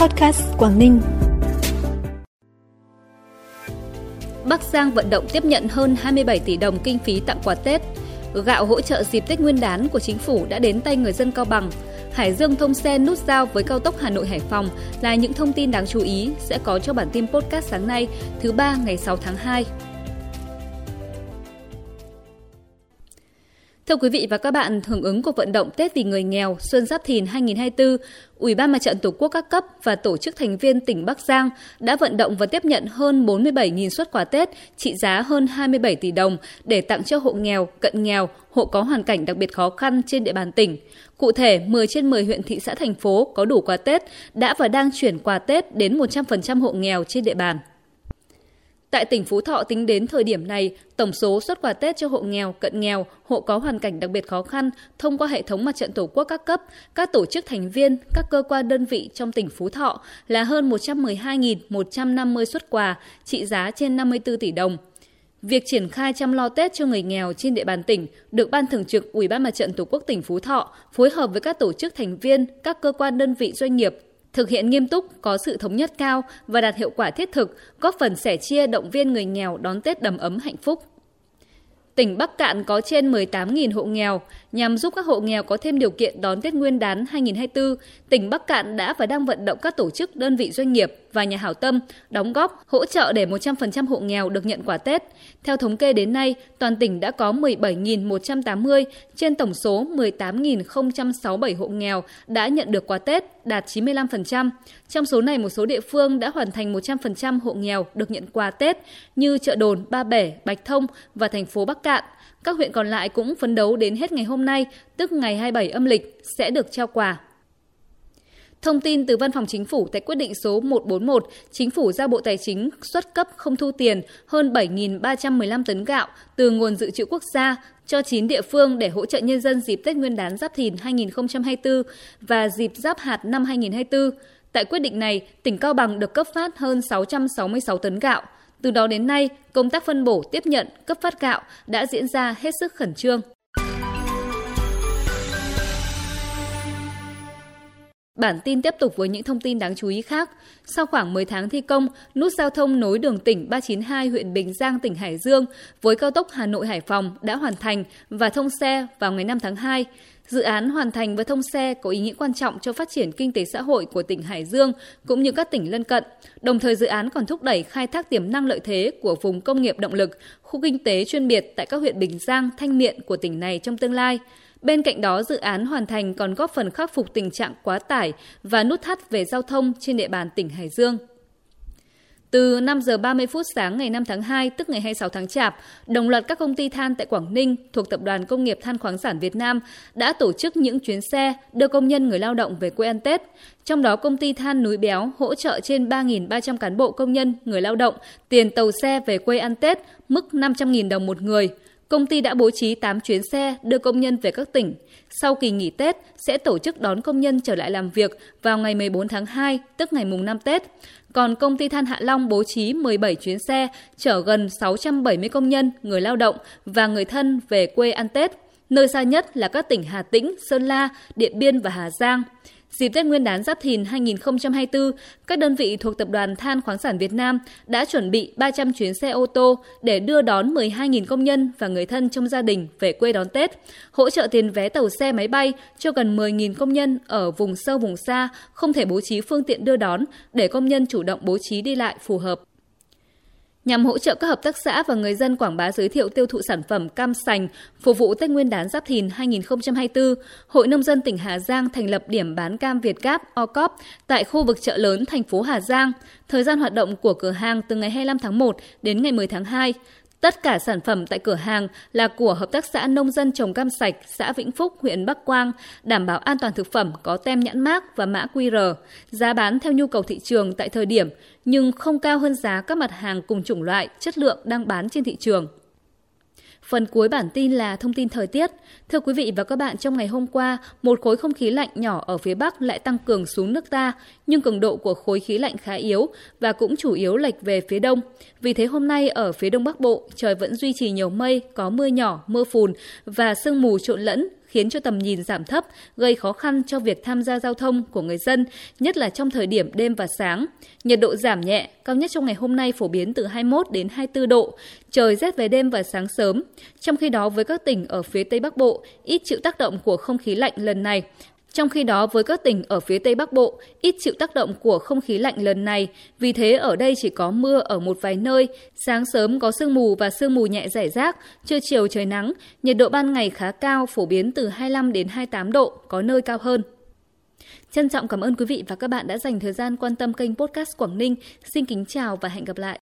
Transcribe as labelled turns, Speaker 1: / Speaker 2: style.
Speaker 1: Podcast Quảng Ninh.
Speaker 2: Bắc Giang vận động tiếp nhận hơn 27 tỷ đồng kinh phí tặng quà Tết. Gạo hỗ trợ dịp Tết Nguyên đán của chính phủ đã đến tay người dân Cao Bằng. Hải Dương thông xe nút giao với cao tốc Hà Nội Hải Phòng là những thông tin đáng chú ý sẽ có cho bản tin podcast sáng nay, thứ ba ngày 6 tháng 2. Thưa quý vị và các bạn, hưởng ứng cuộc vận động Tết vì người nghèo Xuân Giáp Thìn 2024, Ủy ban Mặt trận Tổ quốc các cấp và tổ chức thành viên tỉnh Bắc Giang đã vận động và tiếp nhận hơn 47.000 xuất quà Tết trị giá hơn 27 tỷ đồng để tặng cho hộ nghèo, cận nghèo, hộ có hoàn cảnh đặc biệt khó khăn trên địa bàn tỉnh. Cụ thể, 10 trên 10 huyện thị xã thành phố có đủ quà Tết đã và đang chuyển quà Tết đến 100% hộ nghèo trên địa bàn. Tại tỉnh Phú Thọ tính đến thời điểm này, tổng số xuất quà Tết cho hộ nghèo, cận nghèo, hộ có hoàn cảnh đặc biệt khó khăn thông qua hệ thống mặt trận Tổ quốc các cấp, các tổ chức thành viên, các cơ quan đơn vị trong tỉnh Phú Thọ là hơn 112.150 xuất quà trị giá trên 54 tỷ đồng. Việc triển khai chăm lo Tết cho người nghèo trên địa bàn tỉnh được Ban Thường trực Ủy ban Mặt trận Tổ quốc tỉnh Phú Thọ phối hợp với các tổ chức thành viên, các cơ quan đơn vị doanh nghiệp thực hiện nghiêm túc, có sự thống nhất cao và đạt hiệu quả thiết thực, góp phần sẻ chia động viên người nghèo đón Tết đầm ấm hạnh phúc. Tỉnh Bắc Cạn có trên 18.000 hộ nghèo. Nhằm giúp các hộ nghèo có thêm điều kiện đón Tết Nguyên đán 2024, tỉnh Bắc Cạn đã và đang vận động các tổ chức, đơn vị doanh nghiệp và nhà hảo tâm đóng góp, hỗ trợ để 100% hộ nghèo được nhận quà Tết. Theo thống kê đến nay, toàn tỉnh đã có 17.180 trên tổng số 18.067 hộ nghèo đã nhận được quà Tết, đạt 95%. Trong số này, một số địa phương đã hoàn thành 100% hộ nghèo được nhận quà Tết như chợ Đồn, Ba Bể, Bạch Thông và thành phố Bắc Cạn. Các huyện còn lại cũng phấn đấu đến hết ngày hôm nay, tức ngày 27 âm lịch, sẽ được trao quà. Thông tin từ Văn phòng Chính phủ tại quyết định số 141, Chính phủ giao Bộ Tài chính xuất cấp không thu tiền hơn 7.315 tấn gạo từ nguồn dự trữ quốc gia cho 9 địa phương để hỗ trợ nhân dân dịp Tết Nguyên đán Giáp Thìn 2024 và dịp Giáp hạt năm 2024. Tại quyết định này, tỉnh Cao Bằng được cấp phát hơn 666 tấn gạo. Từ đó đến nay, công tác phân bổ, tiếp nhận, cấp phát gạo đã diễn ra hết sức khẩn trương. Bản tin tiếp tục với những thông tin đáng chú ý khác. Sau khoảng 10 tháng thi công, nút giao thông nối đường tỉnh 392 huyện Bình Giang, tỉnh Hải Dương với cao tốc Hà Nội Hải Phòng đã hoàn thành và thông xe vào ngày 5 tháng 2. Dự án hoàn thành và thông xe có ý nghĩa quan trọng cho phát triển kinh tế xã hội của tỉnh Hải Dương cũng như các tỉnh lân cận. Đồng thời dự án còn thúc đẩy khai thác tiềm năng lợi thế của vùng công nghiệp động lực, khu kinh tế chuyên biệt tại các huyện Bình Giang, Thanh Miện của tỉnh này trong tương lai. Bên cạnh đó, dự án hoàn thành còn góp phần khắc phục tình trạng quá tải và nút thắt về giao thông trên địa bàn tỉnh Hải Dương. Từ 5 giờ 30 phút sáng ngày 5 tháng 2, tức ngày 26 tháng Chạp, đồng loạt các công ty than tại Quảng Ninh thuộc Tập đoàn Công nghiệp Than khoáng sản Việt Nam đã tổ chức những chuyến xe đưa công nhân người lao động về quê ăn Tết. Trong đó, công ty than núi béo hỗ trợ trên 3.300 cán bộ công nhân người lao động tiền tàu xe về quê ăn Tết, mức 500.000 đồng một người – công ty đã bố trí 8 chuyến xe đưa công nhân về các tỉnh. Sau kỳ nghỉ Tết, sẽ tổ chức đón công nhân trở lại làm việc vào ngày 14 tháng 2, tức ngày mùng 5 Tết. Còn công ty Than Hạ Long bố trí 17 chuyến xe chở gần 670 công nhân, người lao động và người thân về quê ăn Tết. Nơi xa nhất là các tỉnh Hà Tĩnh, Sơn La, Điện Biên và Hà Giang. Dịp Tết Nguyên đán Giáp Thìn 2024, các đơn vị thuộc Tập đoàn Than khoáng sản Việt Nam đã chuẩn bị 300 chuyến xe ô tô để đưa đón 12.000 công nhân và người thân trong gia đình về quê đón Tết, hỗ trợ tiền vé tàu xe máy bay cho gần 10.000 công nhân ở vùng sâu vùng xa không thể bố trí phương tiện đưa đón để công nhân chủ động bố trí đi lại phù hợp. Nhằm hỗ trợ các hợp tác xã và người dân quảng bá giới thiệu tiêu thụ sản phẩm cam sành phục vụ Tết Nguyên đán Giáp Thìn 2024, Hội Nông dân tỉnh Hà Giang thành lập điểm bán cam Việt Gáp OCOP tại khu vực chợ lớn thành phố Hà Giang. Thời gian hoạt động của cửa hàng từ ngày 25 tháng 1 đến ngày 10 tháng 2. Tất cả sản phẩm tại cửa hàng là của Hợp tác xã Nông dân trồng cam sạch xã Vĩnh Phúc, huyện Bắc Quang, đảm bảo an toàn thực phẩm có tem nhãn mác và mã QR, giá bán theo nhu cầu thị trường tại thời điểm nhưng không cao hơn giá các mặt hàng cùng chủng loại, chất lượng đang bán trên thị trường. Phần cuối bản tin là thông tin thời tiết. Thưa quý vị và các bạn, trong ngày hôm qua, một khối không khí lạnh nhỏ ở phía Bắc lại tăng cường xuống nước ta, nhưng cường độ của khối khí lạnh khá yếu và cũng chủ yếu lệch về phía đông. Vì thế hôm nay ở phía đông bắc bộ, trời vẫn duy trì nhiều mây, có mưa nhỏ, mưa phùn và sương mù trộn lẫn khiến cho tầm nhìn giảm thấp, gây khó khăn cho việc tham gia giao thông của người dân, nhất là trong thời điểm đêm và sáng. Nhiệt độ giảm nhẹ, cao nhất trong ngày hôm nay phổ biến từ 21 đến 24 độ, trời rét về đêm và sáng sớm. Trong khi đó với các tỉnh ở phía Tây Bắc Bộ, ít chịu tác động của không khí lạnh lần này, trong khi đó với các tỉnh ở phía Tây Bắc Bộ, ít chịu tác động của không khí lạnh lần này, vì thế ở đây chỉ có mưa ở một vài nơi, sáng sớm có sương mù và sương mù nhẹ rải rác, trưa chiều trời nắng, nhiệt độ ban ngày khá cao, phổ biến từ 25 đến 28 độ, có nơi cao hơn. Trân trọng cảm ơn quý vị và các bạn đã dành thời gian quan tâm kênh podcast Quảng Ninh. Xin kính chào và hẹn gặp lại.